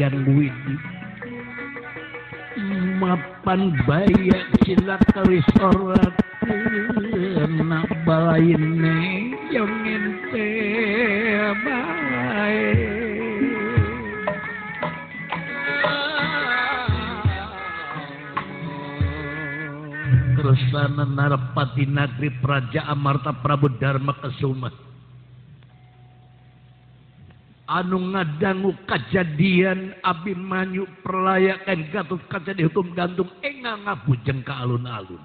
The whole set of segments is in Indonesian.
yang widi mapan baya sila kalisorat nak balaine yang ente bae Kersana narapati nagri Praja Amarta Prabu Dharma Kesuma anu ngadangu kejadian Abimanyu perlayakan Gatot Kaca dihukum gantung enggak ngabujeng ke alun-alun.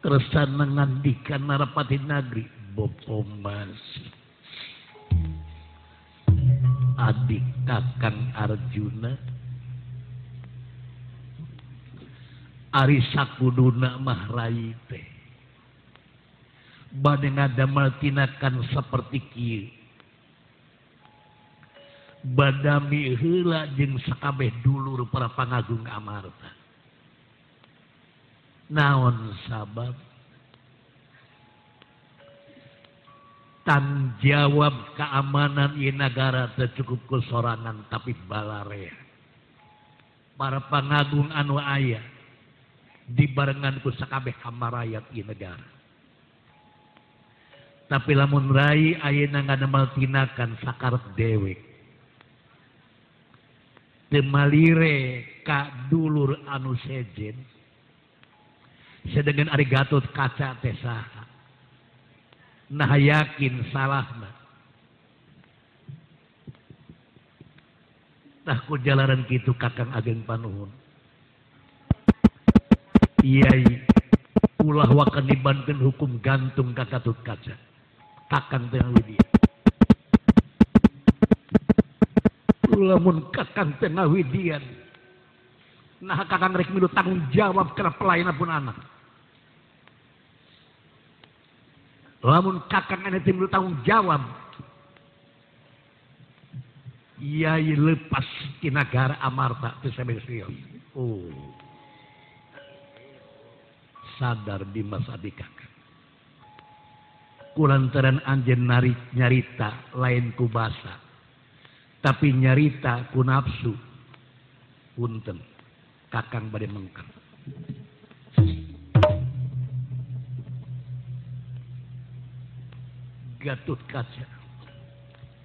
Keresana ngandikan Narapati Nagri Bopo Mas adik kakang Arjuna. Ari sakuduna mah rai seperti kieu badami heula jeung sakabeh dulur para pangagung amarta. Naon sabab? Tan jawab keamanan di negara tercukup kesorangan tapi balarea para pangagung anu ayah dibarengan ku sakabeh kamarayat di negara tapi lamun rai ayeuna ngademal tinakan sakar dewek. Temalire ka dulur anu sejen. Sedengan ari Gatot kaca teh saha nah yakin salahna. Tah ku jalanan kitu kakang ageng panuhun. Iyai ulah wakan dibanten hukum gantung ka Gatot kaca. Kakang teh dia lamun kakang tengah widian nah kakang rek milu tanggung jawab karena pelayanan pun anak. Lamun kakang ane milu tanggung jawab. Iya lepas di negara Amarta itu saya serius. Oh sadar di masa di kakang. Kulantaran anjen nyarita lain kubasa tapi nyarita ku nafsu. Punten. Kakang bade mengkang. Gatut kaca.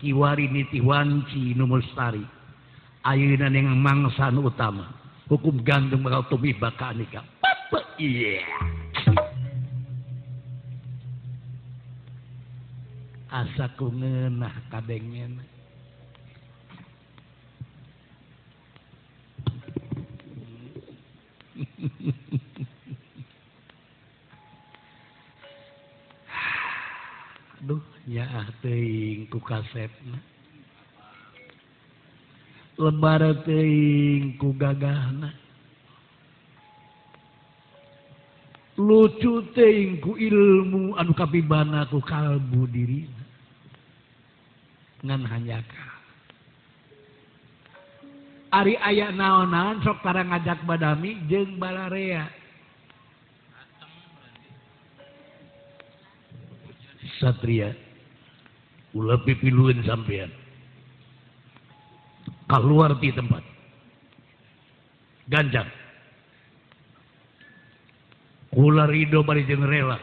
Kiwari niti wanci numulstari ayunan yang mangsa utama. Hukum gantung bakal tumi baka nikah. Papa iya. Asa ku ngenah kadengnya ku kasep lebar teing ku gagahna. Lucu teing ku ilmu anu kapibana ku kalbu diri. Ngan hanyaka. Ari aya naon-naon sok tara ngajak badami jeung balarea. Satria. Ulah pipiluin sampean. Keluar di tempat. Ganjang. Kula rido bari jeung rela.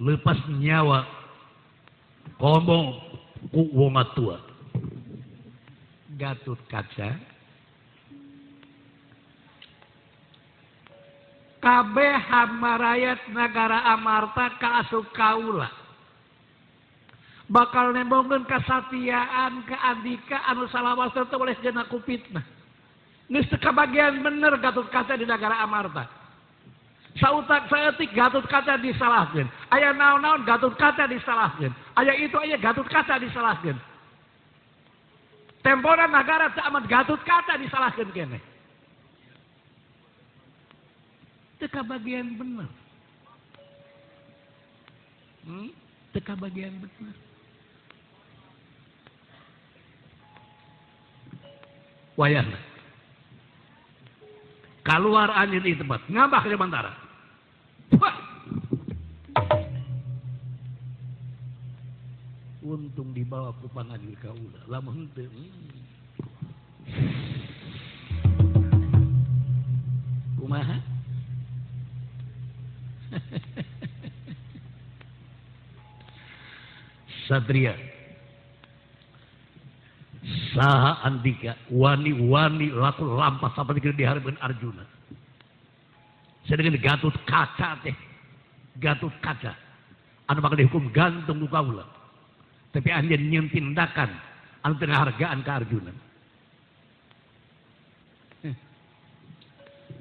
Lepas nyawa. Ngomong ku wong tua. Gatot Kaca kabeh hamarayat negara Amarta kaasuk kaula bakal nembongkeun kasatiaan ke Andika anu salawas teu boleh jana kupitna geus teu kabagian bener Gatot Kaca di negara Amarta sautak saeutik Gatot Kaca disalahkeun aya naon-naon Gatot Kaca disalahkeun aya itu aya Gatot Kaca disalahkeun temporan negara tak amat Gatot Kaca disalahkan kene. Teka bagian benar. Hmm? Teka bagian benar. Wayang. Keluar angin di tempat. Ngambah ke Bantara. Untung dibawa ku pangadil kaula lamun henteu hmm. kumaha Satria saha andika wani-wani laku lampas seperti diharapkan Arjuna. Sedangkan Gatot kaca teh. Gatot kaca. Anu bakal dihukum gantung ku kaula tapi anjeun nyeun tindakan anu tengah hargaan ke Arjuna.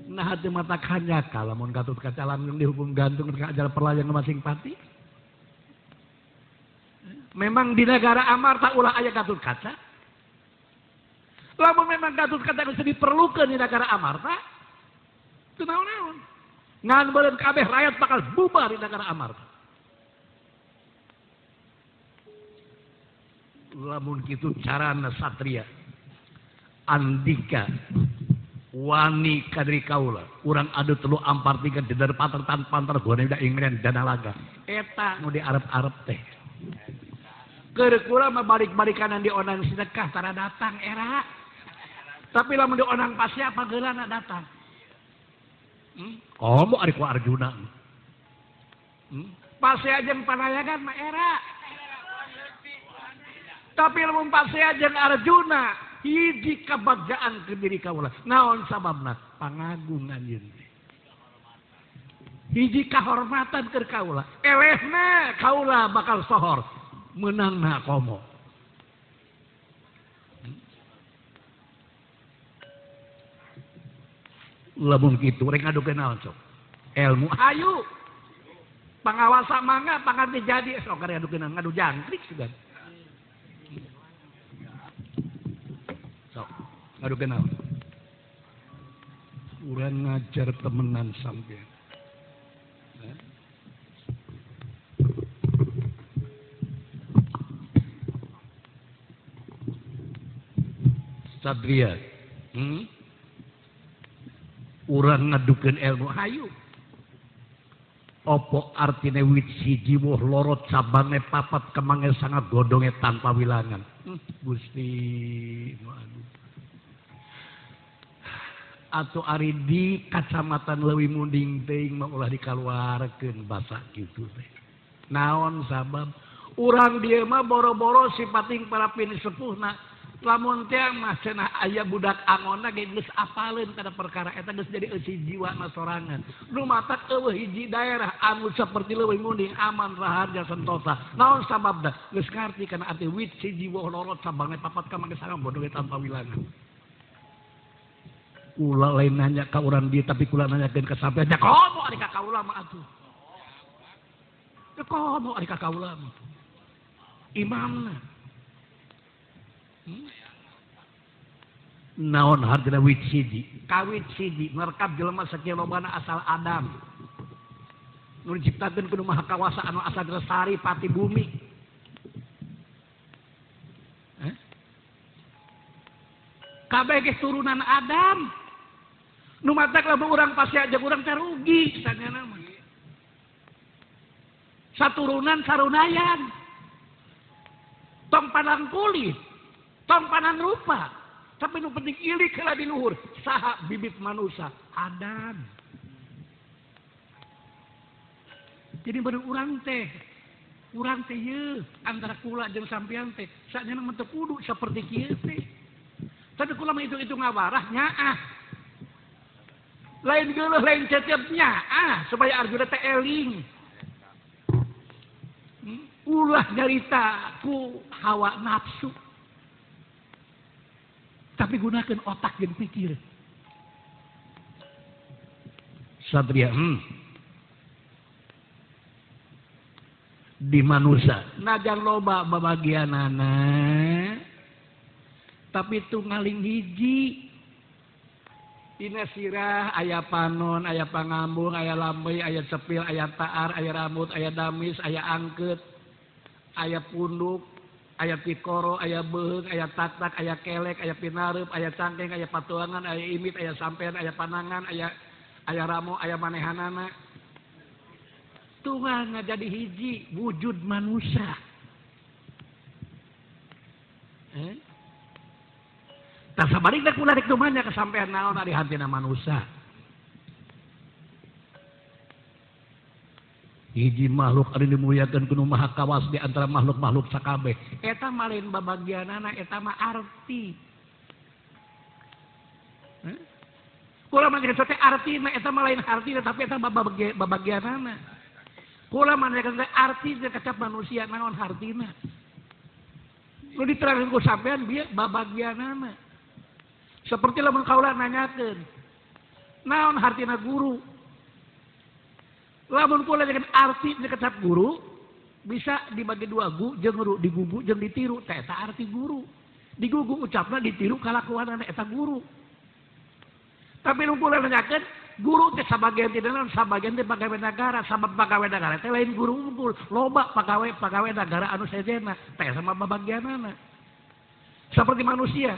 Nah hati mata kanya kalau mau Gatot kaca lamun dihukum gantung ke ajar perlayan masing pati. Memang di negara Amarta ulah ayah Gatot kaca lamun memang Gatot kaca bisa diperlukan di negara Amarta itu naon-naon. Ngan beureun kabeh rakyat bakal bubar di negara Amarta. Lamun kitu carana satria andika wani kadri kaula urang adu telu ampar tiga di dari pantar tan pantar gua udah ingren dana laga. Eta nu di arab arab teh Kerkula mah balik-balikanan di onang sedekah tara datang era tapi lamun dionang pas siapa geulana datang. Hmm? Komo ari ku Arjuna. Hmm? pas jeung panayagan mah era. Tapi lamun pas jeung Arjuna hiji kabagjaan ke diri kaula naon sababna? Pangagungan yeun hiji kahormatan ke kaula elehna kaula bakal sohor. Menangna komo. Lamun gitu. Rek ngadu kenal cok. Ilmu. Ayu! Pangawasa mangga panganti jadi. Sok kare adu kenal. Ngadu jangkrik sugan sok ngadu kenal. Urang ngajar temenan sampean Sadria. Hmm? urang ngadukeun ilmu. Hayu. Opo artine wit siji woh lorot cabange papat kemange sangat godonge tanpa wilangan? Hmm, Gusti hmm, atau ari di kacamatan lewi munding teuing mah ulah dikaluarkeun basa kitu teh. Naon sabab? Urang dia mah boro-boro sipating para pini sepuh lamun mah cenah aya budak angonna ge geus apaleun kana perkara. Eta geus jadi eusi jiwa na sorangan. Rumatak eueuh hiji daerah anu saperti leuwih munding aman raharja sentosa. Naon sababna geus ngarti kana arti wit si jiwa lorot sabange papat ka mangke sareng bodoh tanpa wilangan. Kula lain nanya ka urang dia tapi kula nanyakeun ka sampean nya komo ari ka kaula mah atuh? Komo ari ka kaula mah imamna naon harga wit siji? Kawit siji merekap jelema sakilobana asal Adam. Nu diciptakeun ku maha kawasa anu asal lestari pati bumi. Eh? kabeh ge turunan Adam. Nu matak lamun urang pasti aja urang teh rugi sanyana mah saturunan sarunayan tong padang kulit. tompanan rupa. Tapi nu penting ilik kala di luhur. Saha bibit manusia? Adan. Jadi baru urang teh. Urang teh ye antara kula jeung sampean teh. Saatnya nang mentek kudu seperti kieu teh. Tapi kula mah itu itu ngawarah nyaah. Lain geuleuh lain cecep nyaah supaya arjuna teh eling. Hmm? Ulah nyarita ku hawa nafsu. tapi gunakan otak dan pikir. Satria, hmm. Di manusia, najan loba babagian anak, tapi itu ngaling hiji. Dina sirah, ayah panon, ayah pangambung, ayah lambai, ayah cepil, ayah taar, ayah rambut, ayah damis, ayah angket, ayah punduk, ayat pikoro aya beheg ayat tatak aya kelek aya pinarep aya cangkeng aya patuangan aya imit aya sampean aya panangan aya aya ramo aya manehanana. Tuhan nggak jadi hiji wujud manusia. Eh? tak sabalik tak kulah rek tumanya kesampean naon ari hati manusia. hiji makhluk ada dimuliakan kuno maha kawas di antara makhluk-makhluk sakabeh. Eta malin babagian anak eta mah arti. Hmm? kula mah geus teh arti mah eta mah lain arti tapi eta babagian anak kula mah geus arti teh kecap manusia naon hartina. Lu diterangkeun ku sampean dia babagianana. Seperti lamun kaula nanyakeun naon hartina guru? lamun pula dengan arti dekat guru bisa dibagi dua gu jeng guru digugu jeng ditiru teh eta arti guru. Digugu ucapna ditiru kalakuan anak eta guru. Tapi nu pula nanyakeun guru teh sabagian teh dalam sabagian teh pegawai negara sabab pegawai negara teh lain guru unggul loba pegawai pegawai negara anu sejena. teh sama babagianana. Seperti manusia.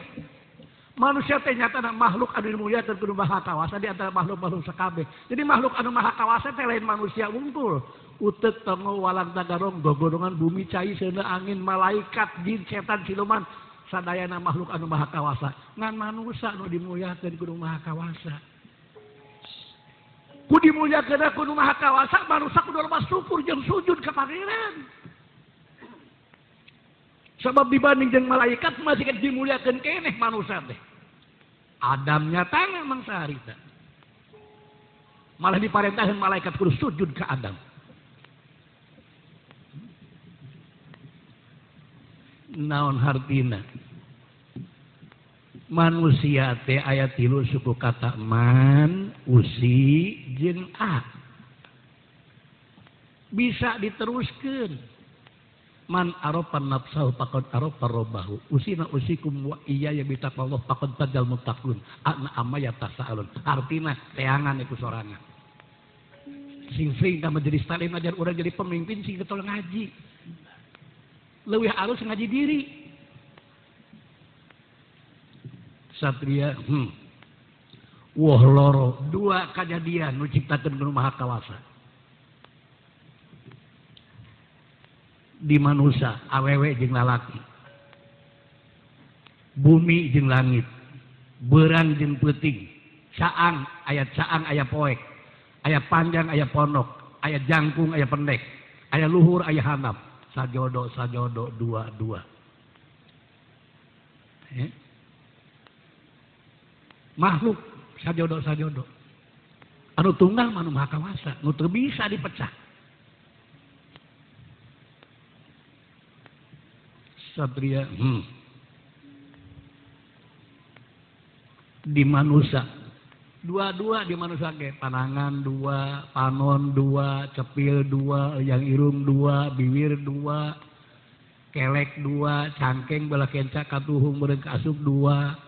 manusia ternyata dan makhluk anu mulia terkudu maha kawasa di antara makhluk-makhluk sekabe. Jadi makhluk anu maha kawasa teh lain manusia unggul. Utek temu walang tagarong gogonongan bumi cai seuna angin malaikat jin setan siluman sadayana makhluk anu maha kawasa. Ngan manusia anu dimuliakeun kudu maha kawasa. Ku dimuliakeun kudu maha kawasa manusia kudu lepas syukur jeung sujud ka pangeran. sebab dibanding jeng malaikat masih dimuliakan keneh manusia deh Adamnya tangan mangsa harita malah diparentahin malaikat kudu sujud ke Adam. Naon hartina? Manusia teh ayat tilu suku kata man usi jeng a. Bisa diteruskan. Man aropan nafsahu pakot aropan robahu. Usina usikum wa iya ya bita Allah pakot tajal mutakun. Anak amaya tasa'alun. Artinya teangan itu sorangan sing sing ka majelis talim ajar orang jadi pemimpin sing ketol ngaji. Lebih halus ngaji diri. Satria hmm. Wah loro dua kejadian nu ciptakeun Guru Maha Kawasa. di manusia. Awewe jeng lalaki. Bumi jeng langit. Berang jeng peting caang ayat caang ayat poek. Ayat panjang ayat ponok. Ayat jangkung ayat pendek. Ayat luhur ayat hanap. Sajodo sajodo dua dua. Eh? makhluk sajodo sajodo. Anu tunggal manu maha kawasa nu bisa dipecah. Satria. Hmm. di manusia. Dua-dua di manusia. Ke panangan dua panon dua cepil dua yang irung dua bibir dua kelek dua cangkeng bela kenca katuhung bereng kasuk dua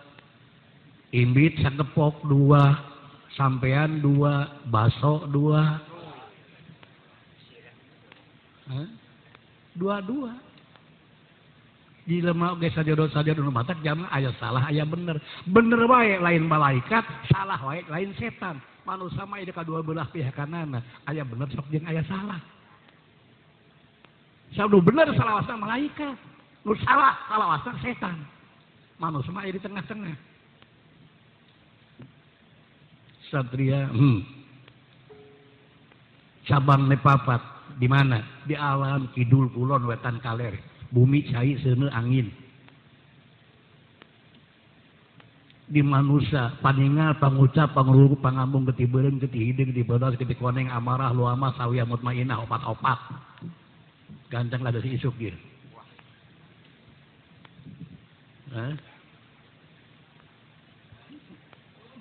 imbit sakepok dua sampean dua baso dua. Dua-dua di lemah oke saja dosa saja dulu mata jangan ayah salah ayah bener. Bener wae lain malaikat salah wae lain setan. Manusia mah ada kedua belah pihak kanan ayah bener sok jeng ayah salah. Sabdu bener salah wasa malaikat lu salah salah wasa setan. Manusia mah di tengah-tengah. Satria hmm. cabang nepapat di mana? Di alam kidul kulon wetan kaler bumi cai sene angin di manusia paningal pangucap pangruku pangambung ketibeureun ketihideng ketibodas ketikoneng amarah luama sawiya mutmainah opat-opat gancang ada si isuk dia Hah?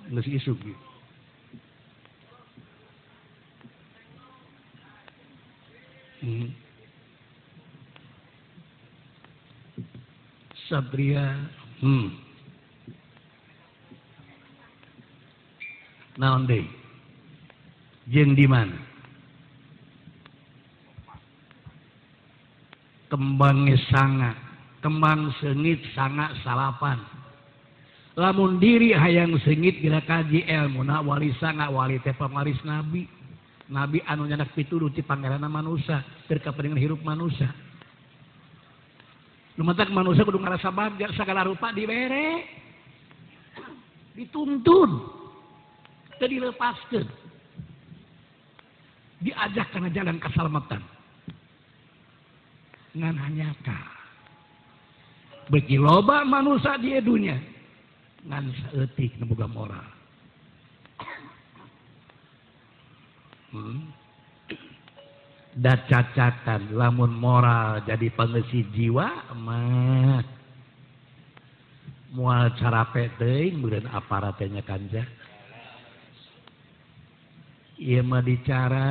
Nasi isuk gitu. Hmm. Satria hmm. naon deui jeung di mana? Kembangnya sanga. Kembang sengit sanga salapan. Lamun diri hayang sengit gerak kaji ilmu nak wali sanga wali teh pamaris nabi. Nabi anu nyanak pituduh di pangeran manusia dengan hirup manusia Lumatak manusia kudu ngerasa bangga segala rupa dibere. Dituntun. Jadi lepaskan. Diajak karena jalan keselamatan. Ngan kah. Bagi loba manusia di dunia. Ngan seetik nemboga moral. Hmm dan cacatan lamun moral jadi pengesi jiwa mah. Mual carape teuing meureun aparat nya kanja. Ieu mah dicara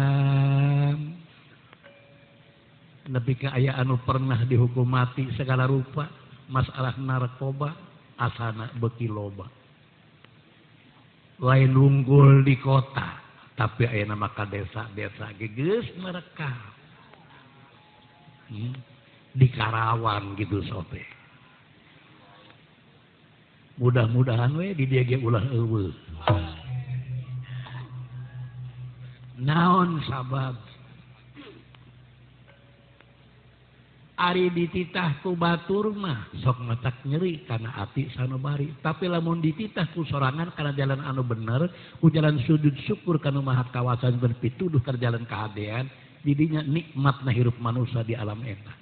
nepi ka aya anu pernah dihukum mati segala rupa masalah narkoba asana beki loba. Lain lunggul di kota. tapi aya nama maka desa-desa geges mereka hmm. di Karawan gitu sope. Mudah-mudahan we di dia ulah ewe naon sabab? Ari dititah ku batur mah sok matak nyeri karena hati sanubari. Tapi lamun dititah ku sorangan karena jalan anu bener, ku jalan sudut syukur karena maha kawasan berpituduh karena jalan kehadean, didinya nikmat na hirup manusia di alam eta.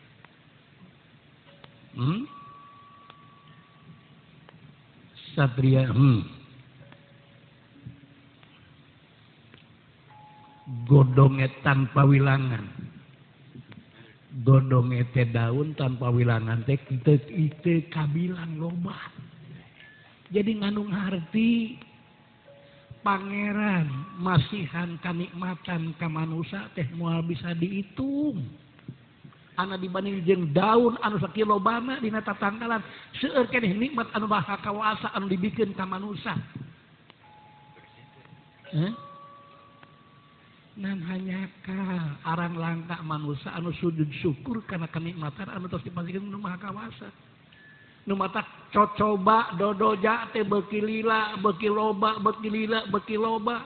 Hmm? Satria, hmm. Godongnya tanpa wilangan godong ete daun tanpa wilangan teh kita ite kabilang loba. Jadi nganung harti pangeran masihan kanikmatan kamanusa teh mual bisa dihitung anak dibanding jeng daun anu sakit lobana dina tatangkalan seueur keneh nikmat anu baha kawasa anu dibikin kamanusa eh? namanya arang langka manusia anu sujud syukur karena kenikmatan anu terus dipastikan nu maha kawasa nu mata cocoba dodo jate beki lila beki loba beki lila beki loba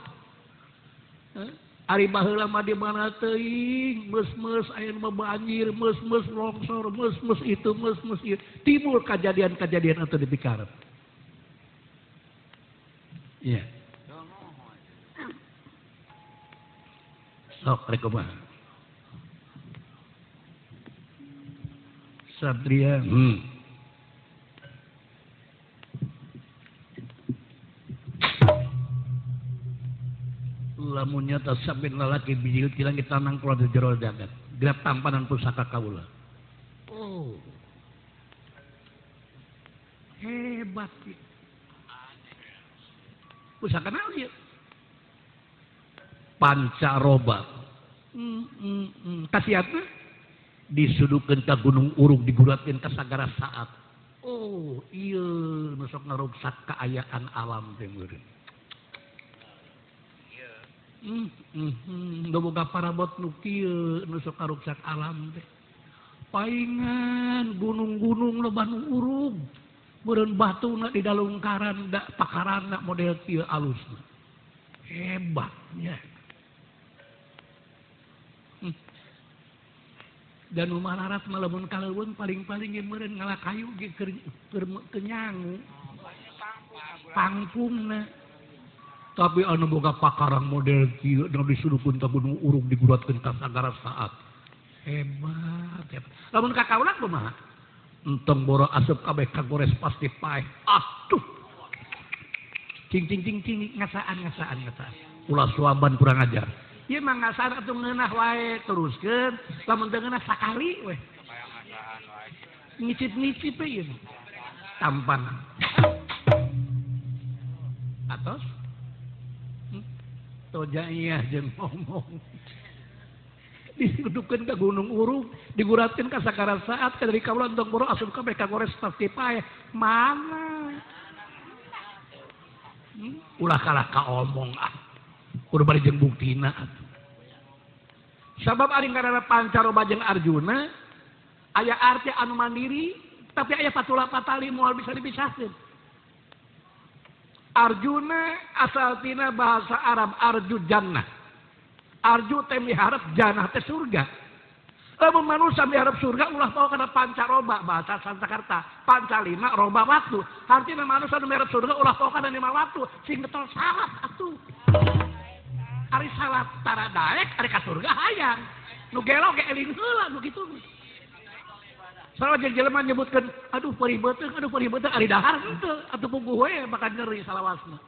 eh? Ari baheula mah di mana teuing meus-meus aya nu banjir meus-meus longsor meus-meus itu meus-meus itu timbul kejadian-kejadian atau dipikarep iya yeah. Sok rekomah. Satria. Hmm. Lamunnya tasabin lalaki bijil kilang kita nang keluar dari jero jagat. Gelap tampanan pusaka kaula. Oh. Hebat. Pusaka naon? pancaroba mm, mm, mm. kasihatan disudukan ke gunung urug diguratkan ke sagara saat oh iya nusok ngeruksak keayaan alam timur Mm, mm, mm. boga parabot nu kieu nusuk karuksak alam teh. Paingan gunung-gunung leban urug. Meureun batuna di dalungkaran da pakarana model kieu alusna. Hebatnya. Hmm. dan rumah laras malebun kalauun paling-paling yang meren ngalah kayu kenyangu pangpung tapi anu boga pakarang model kieu nabi suruh pun tabun uruk digurat kentas antara saat. Hebat hebat. Lamun kakaulah kumaha entong boro asup kabeh kagores pasti paeh. Ah cing cing cing cing ngasaan ngasaan ngasaan. Ulah suaban kurang ajar. Ieu mah ngasar atuh ngeunah wae teruskeun, lamun teu ngeunah sakali we. Ngicip-ngicip. Tampan. Atos? Hmm? Toja iya jeung ngomong. Ka Gunung Uruk, diguratkeun ka sakara saat ka dari kaula untuk boro asup kabeh ka gores pae. Mana? Hmm? Ulah kalah ka omong ah. jeng buktina sabab aring karena pancaro bajeng Arjuna ayah arti anu mandiri tapi ayah patula patali mual bisa dipisahin. Arjuna asal tina bahasa Arab Arju jannah. Arju teh miharap jannah teh surga. Lamun manusia miharap surga ulah mau karena pancaroba bahasa Sansakarta. Pancalima roba waktu. Artinya manusia miharap surga ulah mau karena lima waktu. Sing getol salah atuh. Ari salat tara daek Ari ka surga hayang nu gelo ge eling heula nu kitu Salah jeung jelema nyebutkeun aduh peribeuteuh aduh peribeuteuh ari dahar henteu atuh pungguh we bakal nyeri salawasna.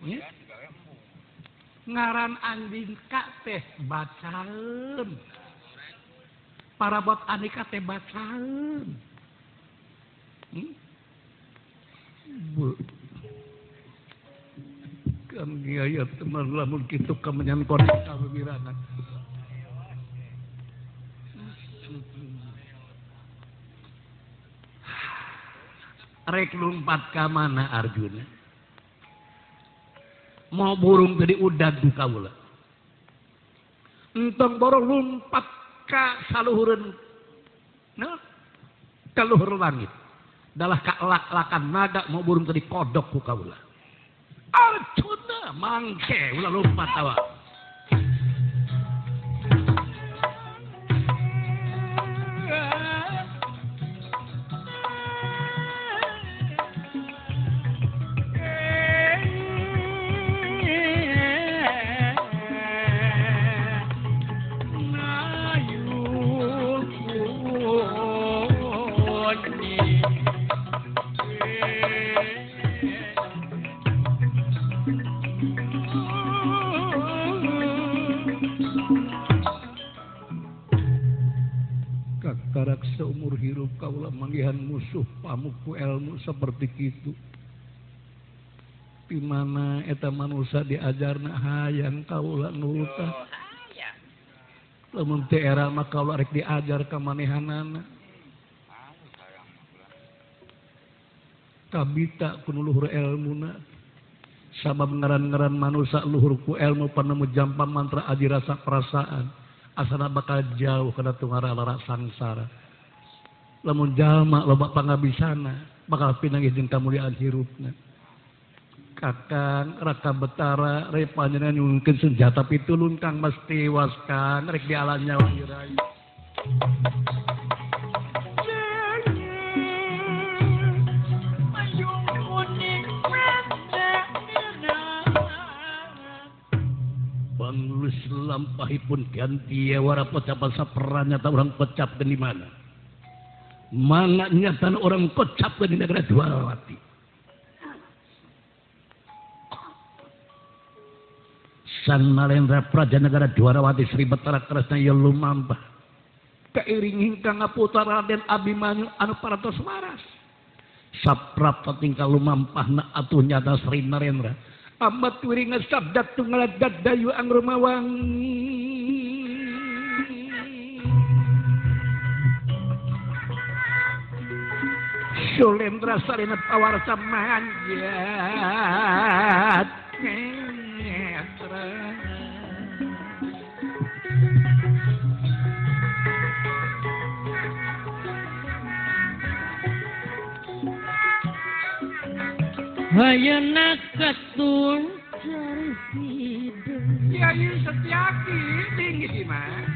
Ya? Ngaran anjing ka teh bacaan Para bot anika teh bacaan Hmm? Bu. lamun gitu kemenyan konek kawe wirangan rek lumpat ka mana Arjuna mau burung tadi udah duka kaula entong borong lumpat ka saluhureun nah kaluhur langit. Dalah ka lak lakan nada mau burung tadi kodok ku kaula Arjuna Ah, mangke ulah lupa tawa. buku ilmu seperti itu. Di mana eta manusia diajar na hayang kaulah nurutan oh, lamun teu era mah kaulah rek diajar ka manehanana kabita ku luhur elmuna sabab ngaran-ngaran manusia luhur ku ilmu panemu jampang mantra aji rasa perasaan. Asana bakal jauh kana tungara lara sangsara. Lamun jalma loba pangabisana bakal pinanggih jeung kamuliaan hirupna. Kakang raka betara rek panjenengan nyungkeun senjata pitulun kang mesti waskan rek dialan nyawa irai Bang lampahipun ganti ya wara pecapan saperannya tak orang pecap di mana mana nyata orang kocap di negara Dwarawati. Sang Nalendra Praja negara Dwarawati Sri Betara Kresna ya lumambah. Keiring hingga ngaputar Raden Abimanyu anu paratos waras. Saprapta tingkah lumampah na atuh nyata Sri Narendra. Amat wiringa sabdat tunggal dayu ang rumawang. Sulendra Salina Pawarta manjat ngetra Hayana katun cari hidup Kiai Setyaki tinggi mah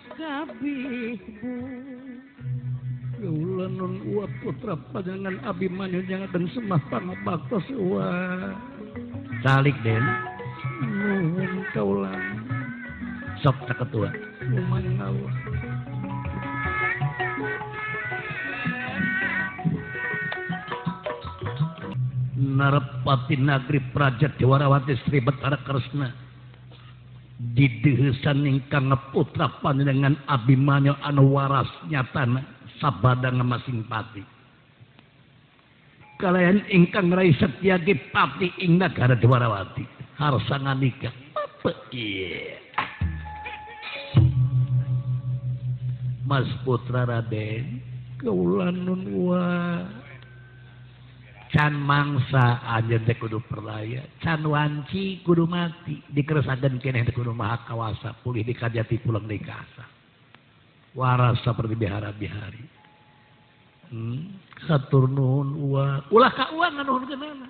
nun uap putra panjangan Abimanyu jangan dan semah pangabakta sewa. Salik den. Nuhun kaulan. Sok tak ketua. Lumayan ngawah. Narapati Nagri Praja Dewarawati Sri Betara Kresna didihusan ingkang putra panjenengan Abimanyu anu waras nyatana sabadang masing pati. Kalian ingkang rai setyagi pati ing negara Dwarawati. Harsa nganika. Apa iya? Mas Putra Raden, kaulan nun wah. can mangsa anj kudu perlaya. Can wanci kudu mati. Dikeresakan kene kudu maha kawasa. Pulih dikajati pulang di kasa waras seperti bihara bihari hmm. satur nuhun ua. Ulah ka ua nganuhun kenana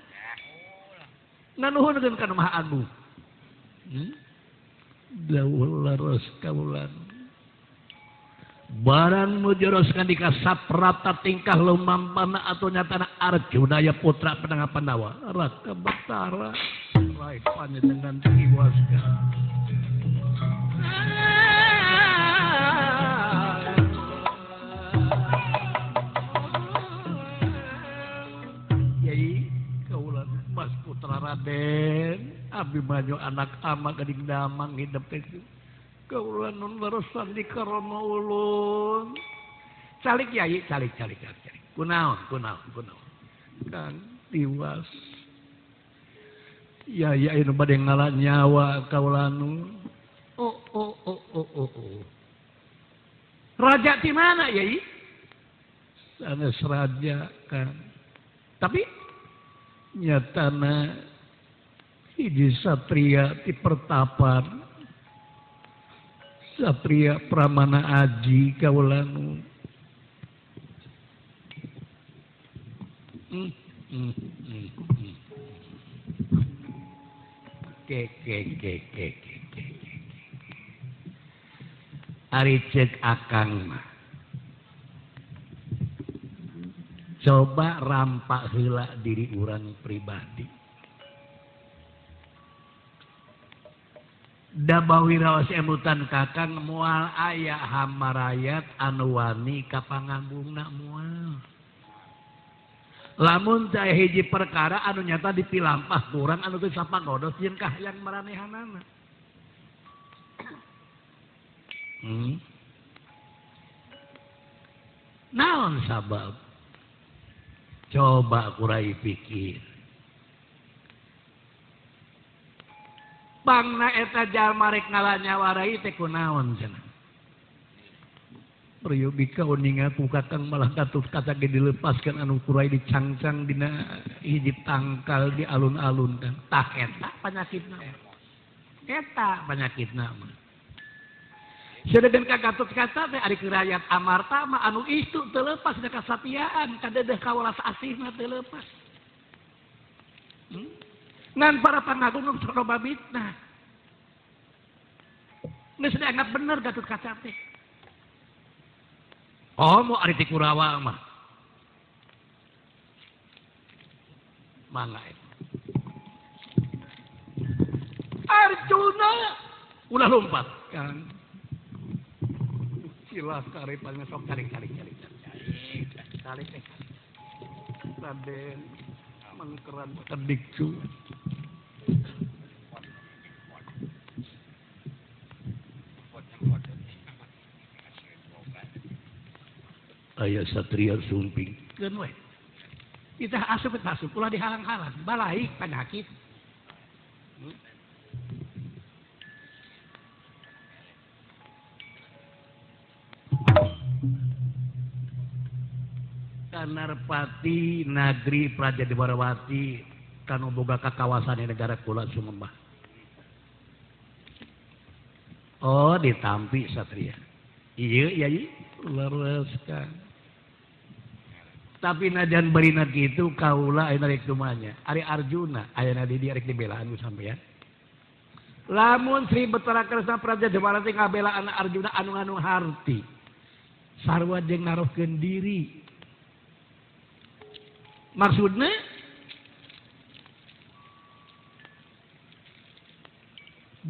nganuhun kan maha agung. Hmm? daulah ros kaulan. Barang mujuroskan di saprata tingkah lumampana atau nyatana Arjuna ya putra penengah Pandawa. Raka Batara. Rai dengan tiwaska Yai kaulan Mas Putra Raden. Abimanyu anak ama gading damang hidup itu kaulan barusan di karomaulun calik yai calik calik calik calik. Kunaon kunaon kunaon kan tiwas. Ya ya ini pada ngalah nyawa kaulanu oh oh oh oh oh oh. Raja di mana yai? Sanes raja kan. Tapi nyatana hiji satria di pertapan Satria Pramana Aji kaulanu. Hmm, hmm. Ari cek akang mah. Coba rampak heula diri orang pribadi. Dabawirawas emutan kakang mual ayah hamarayat anu wani kapangambungna mual. Lamun cai hiji perkara anu nyata dipilampah kurang anu teu sapagodos jeung yang maranehanana. Hmm. Naon sabab? Coba kurai pikir. Bangna eta jalmarek ngalanya warai teh kunaon cenah. Priyobika uninga ku kakang malah katup kata ge dilepaskan anu kurai dicangcang dina hiji tangkal di alun-alun kan. Tah eta panyakitna Eta panyakitna mah. Sedangkan kagatot kata teh ari kerayat amarta mah anu istu terlepas lepas da kasapiaan, kadedeh kawalas asihna terlepas. Hmm? ngan para pangagung sok loba fitnah. Geus dianggap bener Gatot Kaca teh. Oh, mau ari Kurawa mah. Mangga eta. Arjuna ulah lompat kan. Silah karepana sok tarik-tarik tarik. Tarik tarik. Raden mangkeran kedik cuman. Ayah satria sumping. Kan. Kita asup asup pula dihalang-halang. Balai penyakit. Hmm? Kanarpati Nagri Praja Warawati kanu boga kawasan negara kula Sumembah. Oh, ditampi satria. Iya, iya, iya. Leraskan. tapi najan berina gitu kaula ayeuna rek dumanya. Ari arjuna ayeuna di dieu rek dibelaan ku sampean lamun Sri Betara Kresna Praja Jemara teh ngabelaan Arjuna anu anu harti sarwa jeung naruhkeun diri. Maksudnya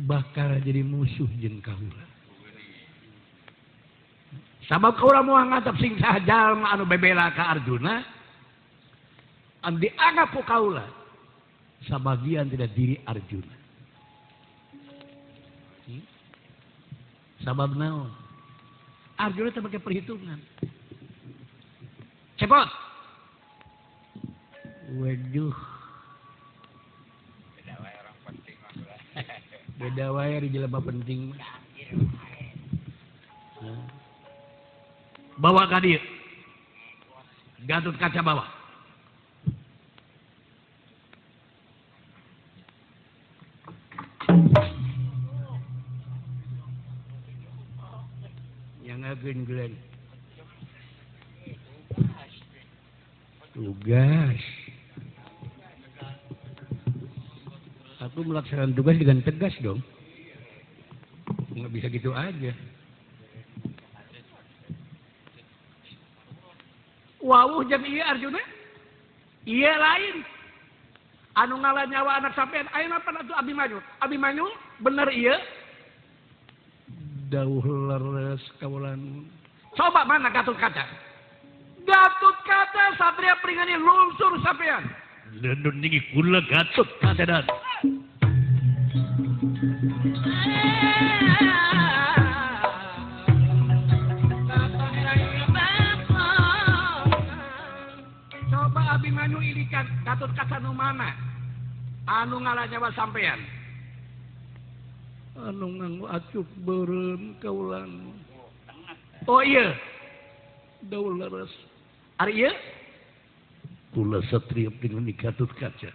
bakal jadi musuh jeung kaula. Sabab kaulah mau ngatap sing saja anu bebela ka Arjuna, anu dianggap ku kaulah sebagian tidak diri Arjuna. Hmm? Sabab naon? Arjuna sebagai perhitungan. Cepot. Waduh. Beda wae di jelema penting Bawa ka dieu. Gatut kaca bawa. Yang agen Glenn. Tugas. Aku melaksanakan tugas dengan tegas dong. Nggak bisa gitu aja. wawuh jam Arjuna? Ia lain. Anu ngalah nyawa anak sampean ayeuna pan atuh Abimanyu Abimanyu bener iya dawuh leres kawulan coba mana Gatot Kaca? Gatot Kaca satria peringani lungsur sampean. Lendun niki kula Gatot Kaca dan. Abimanyu ilikan Gatot Kaca nu mana? Anu ngalah nyawa sampean. Anu nganggo acuk beureum kaulan. Oh iya. Daul leres. Ari ieu? Kula satria dengan gatut kaca.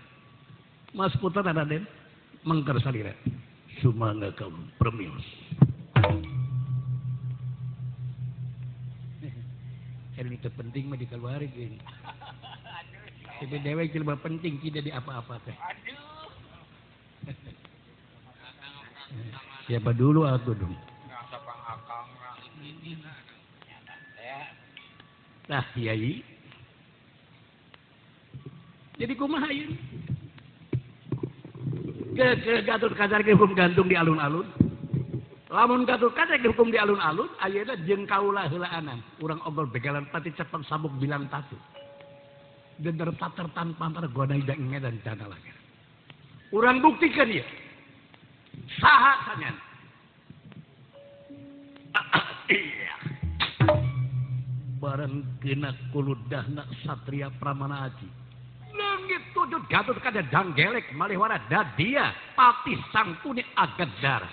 Mas Putra Raden mengker salira. Sumangga kaum premios. Ini penting mah dikeluarin ini. Tapi dewek jelema penting tidak di apa-apa teh. Siapa dulu aku dong? Nah, Yai. Jadi kumaha ieu? Ke ke Gatot Kaca hukum gantung di alun-alun. Lamun Gatot Kaca hukum di alun-alun, ayeuna jeung kaula heulaanan. Urang ogol begalan pati cepeng sabuk bilang tatu. kurang bukti ke dia. Sahanya barang kena kuludahna Satria Pramana Aji. Langit tujuh gatot kada danggelek malihwara dadia patih sangtuni agedar.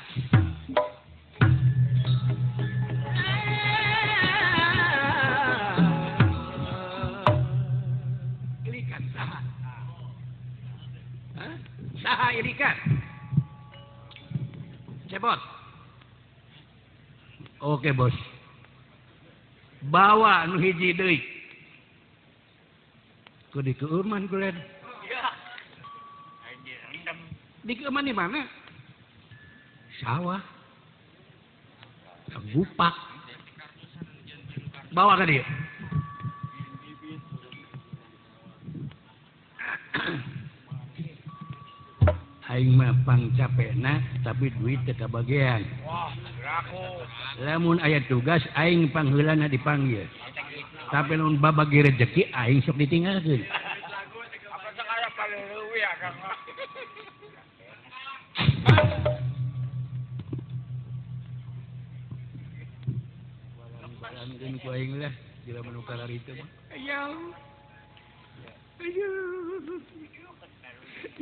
Ilikan. Cepot. Oke bos. Bawa nu hiji deui. Ku di keuman kulen. Di keuman di mana? Sawah. Gupak. Bawa ke dia. Aing mapang capena tapi duit teka bagian namun ayat tugas Aing panggulana dipanggil. Tapi non babagi rezeki Aing sok ditinggalkan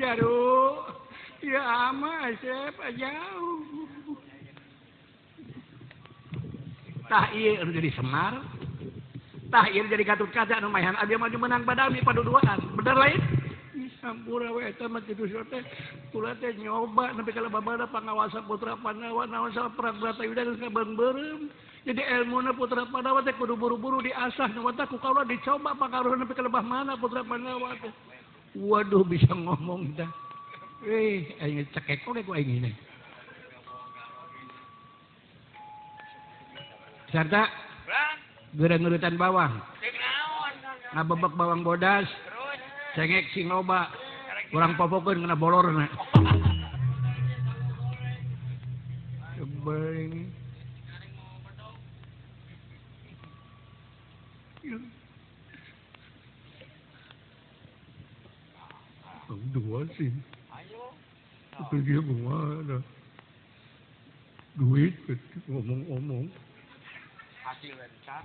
Aduh Ya ama Asep jauh. Tah ieu jadi Semar. Tah ieu jadi Gatut Kaca anu mayan. abdi maju menang badami paduduaan. Bener lain? Sampura we eta mah kitu teh. Kula teh nyoba nepi ka babada pangawasa putra Pandawa naon saha perang Bratayuda geus kabeureum. Jadi ilmuna putra Pandawa teh kudu buru-buru diasah nu ku kaula dicoba pangaruh nepi ka lebah mana putra Pandawa teh. Waduh bisa ngomong dah. Eh, cekek oleh gue ini. Sarta, gereng-gerutan bawang. Ngabebek bawang bodas, cengek sing loba. Kurang popokeun kena bolorna. na. ini. Dua sih. Dia ke mana? Duit ngomong-ngomong.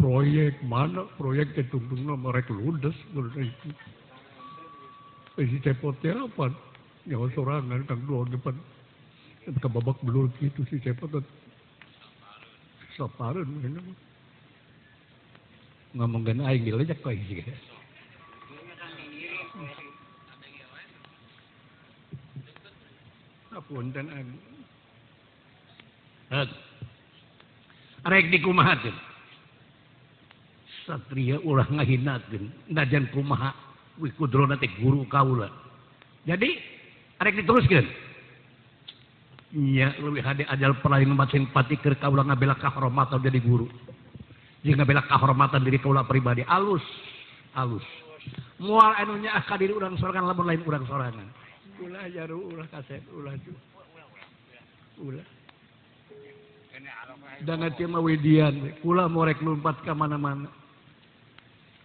Proyek mana? Proyek ketungtungnya mereka ludes. Menurut itu. Eh, si cepot teh apa? Nyawa sorangan kang dua depan. Ke babak belur gitu si cepot. Sapareun ini mah. Ngomongkeun aing dilejak kok sih. Punten rek dikumahatin. Satria ulah ngahinakeun najan kumaha wi kudrona teh guru kaula. Jadi rek diteruskeun. Nya leuwih hade ajal pelain macan patikeur kaula ngabela kahormatan jadi guru. Jeung ngabela kahormatan diri kaula pribadi. Alus alus. Mual anunya ah kadiri urang sorangan lamun lain urang sorangan. ulah jaru ulah kaset ulah tuh ulah. Dan nanti mah widian kula mau rek lompat ke mana-mana.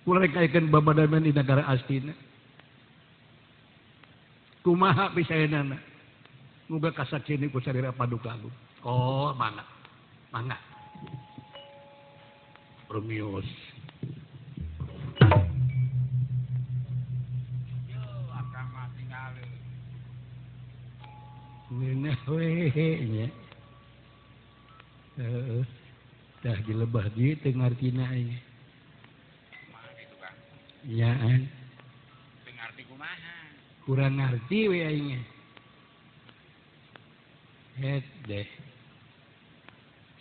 Kula rek kaikeun babadameun di negara astina kumaha pisaeunana muga kasakieu ku sarira paduka agung oh mana mana Romios dah dilebah di Tengar Tinayaan kurang ngerti wenya head deh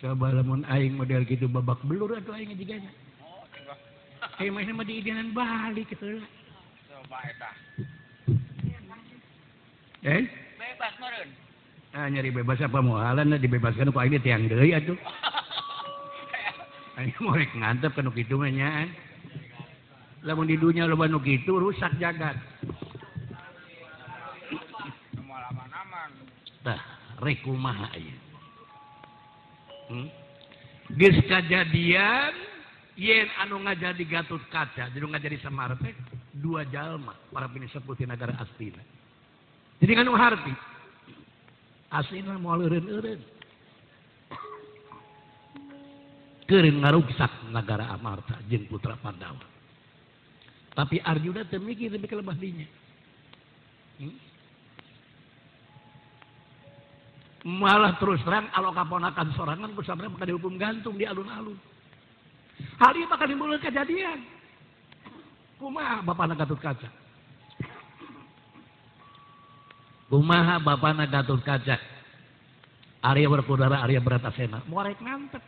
coba lamun aing model gitu babak belur atau aing juga nya hei mainnya mah diidinan balik gitu lah coba eta eh bebas meureun Ah nyari bebas apa moalan dibebaskan ku aing tiang deui atuh. Aing mau rek ngantep kana kitu mah nya. Lamun di dunia loba nu kitu rusak jagat. Tah, rek kumaha ieu. Hmm? Geus kajadian yen anu ngajadi Gatut Kaca, jadi ngajadi Semar teh dua jalma para pinisepuh ti negara Astina. Jadi nganu harti. Astina moal eureun-eureun. Keur ngaruksak negara Amarta jeung putra Pandawa. Tapi Arjuna lebih kelebah dinya. Hmm? malah terus terang kalau kaponakan sorangan bersama maka dihukum gantung di alun-alun. Hal ini bakal timbul kejadian. Kumaha bapak Gatut Kaca. Kumaha bapak Gatut Kaca. Arya berkudara, Arya beratasena. Morek ngantep.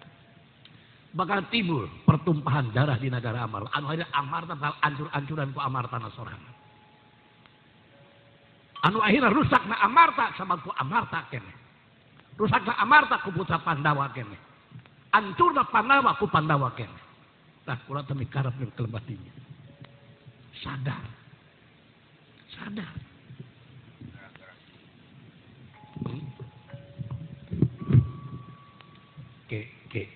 Bakal timbul pertumpahan darah di negara Amar. Anu akhirnya Amarta bakal ancur-ancuran ku Amarta sorangan. Anu akhirnya rusak na Amarta sama ku Amarta kene. Rusakna Amarta ku putra Pandawa kene. Ancurna Pandawa ku Pandawa kene. Tah kula teu mikarep nu kelebatinya. Sadar. Sadar. Sri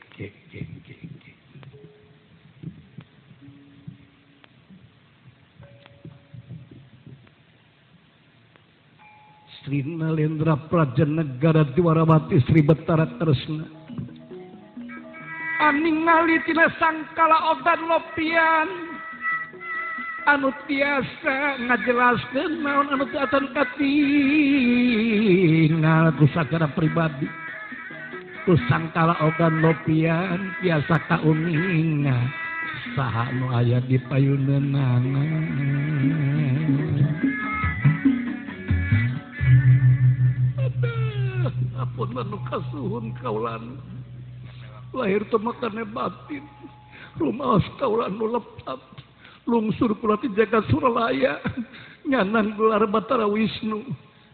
Nalendra Praja Negara Diwarawati Sri Betara Kresna. Aning ngali tina sangkala odan lopian. Anu tiasa ngajelaskeun naon anu teu atan katingal ku sacara pribadi. sangkala ogan lopian biasa kauninga. Saha nu aya di payuneunan apun manu kasuhun kaulan. Lahir teu batin. Rumah kaulan nu lepat. Lungsur kula ti jagat suralaya. Nyanan gelar Batara Wisnu.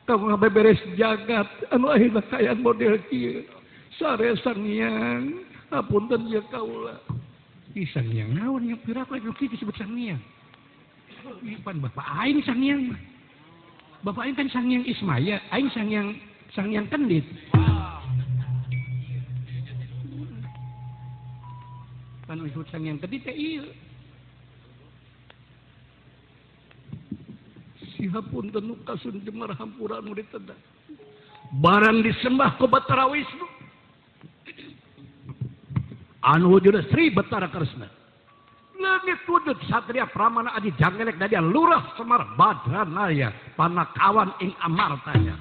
Kamu ngabeberes jagat. Anu akhirnya kayaan model kieu. Sare sangyang. Apunten ya kaula. Ih sangyang naon yang pirak lagi kieu disebut sangyang. Ih bapak aing sangyang mah. Bapak aing kan sangyang Ismaya, aing sangyang sangyang kendit. Kan disebut sangyang kendit teh ieu. Sihapun tenu kasun jemar hampura nu ditedang. Barang disembah ku Batara. Anu wujud Sri Batara Kresna. Leungit wujud satria pramana adi jangelek dadia lurah semar badranaya panakawan ing amartaya.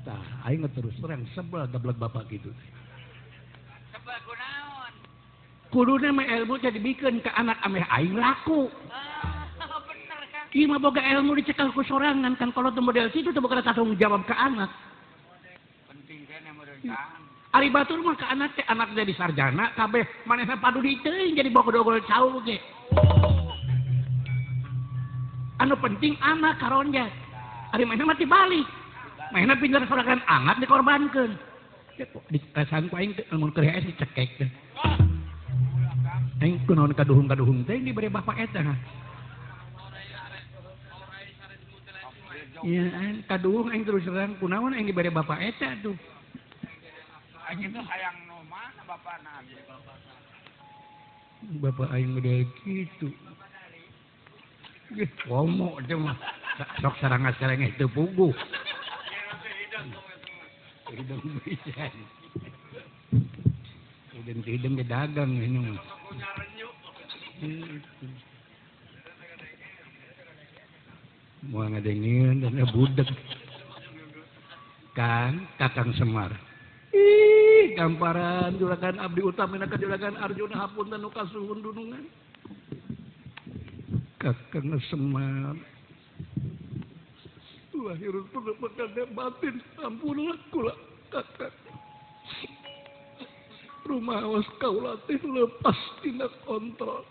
Tah, aing terus terang sebel gablek bapak gitu. Sebab kunaon. Kuduna mah ilmu jadi bikin ke anak ameh aing laku. Ah, Ima boga ilmu dicekal ku sorangan kan kalau tuh model situ tuh bukan tanggung jawab ke anak. Penting kan yang model Ari batur mah ke anak teh anak jadi sarjana kabeh manehna padu diteuing jadi boga dogol cau ge. Anu penting anak karonja. Ari manehna mati balik. Manehna pindah sorangan anak dikorbankeun. Di kasan ku aing teh mun keur dicekek. teh. Aing kunaon kaduhung-kaduhung teh diberi bapak eta. kaduung eh, eng terus serang kunaon eng dibere bapak eta tuh? Anjing tuh hayang nu mana bapak na bapak aing model gitu. Komo teh mah. Sok sarang sarang itu pugu hidung pisan. Hidung hidung dagang ini mah. Mau ngadengin dan budak. Kan Kakang Semar. Ih, gamparan juragan abdi utamina ka juragan Arjuna hapunten nu kasuhun dunungan. Kakang Semar. Lahir pekan batin, ampunlah kula kakak. Rumah awas kau latih lepas tina kontrol.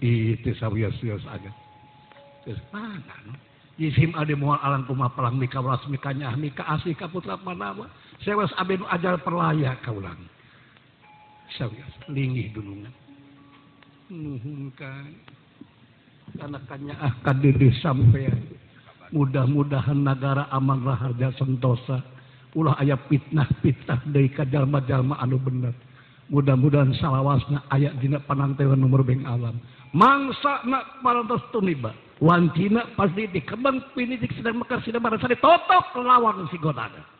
Itu sawias-wias aja. Yisim ade mual alang kumah pelang mika walas mika nyah mika asih kaputra manawa. Sewas abe nu ajar perlaya kaulang. Sawias linggih dunungan. Nuhun kan. Anakannya ah kadede sampean. Mudah-mudahan negara aman raharja sentosa. Ulah aya fitnah-fitnah dari kajalma-jalma anu bener. Mudah-mudahan salawasna ayat dina panantelan nomor beng alam. Mangsa nak parantos tuniba. Wancina pasti di kembang pinitik sedang mekar sidang marasari totok lawan si godana.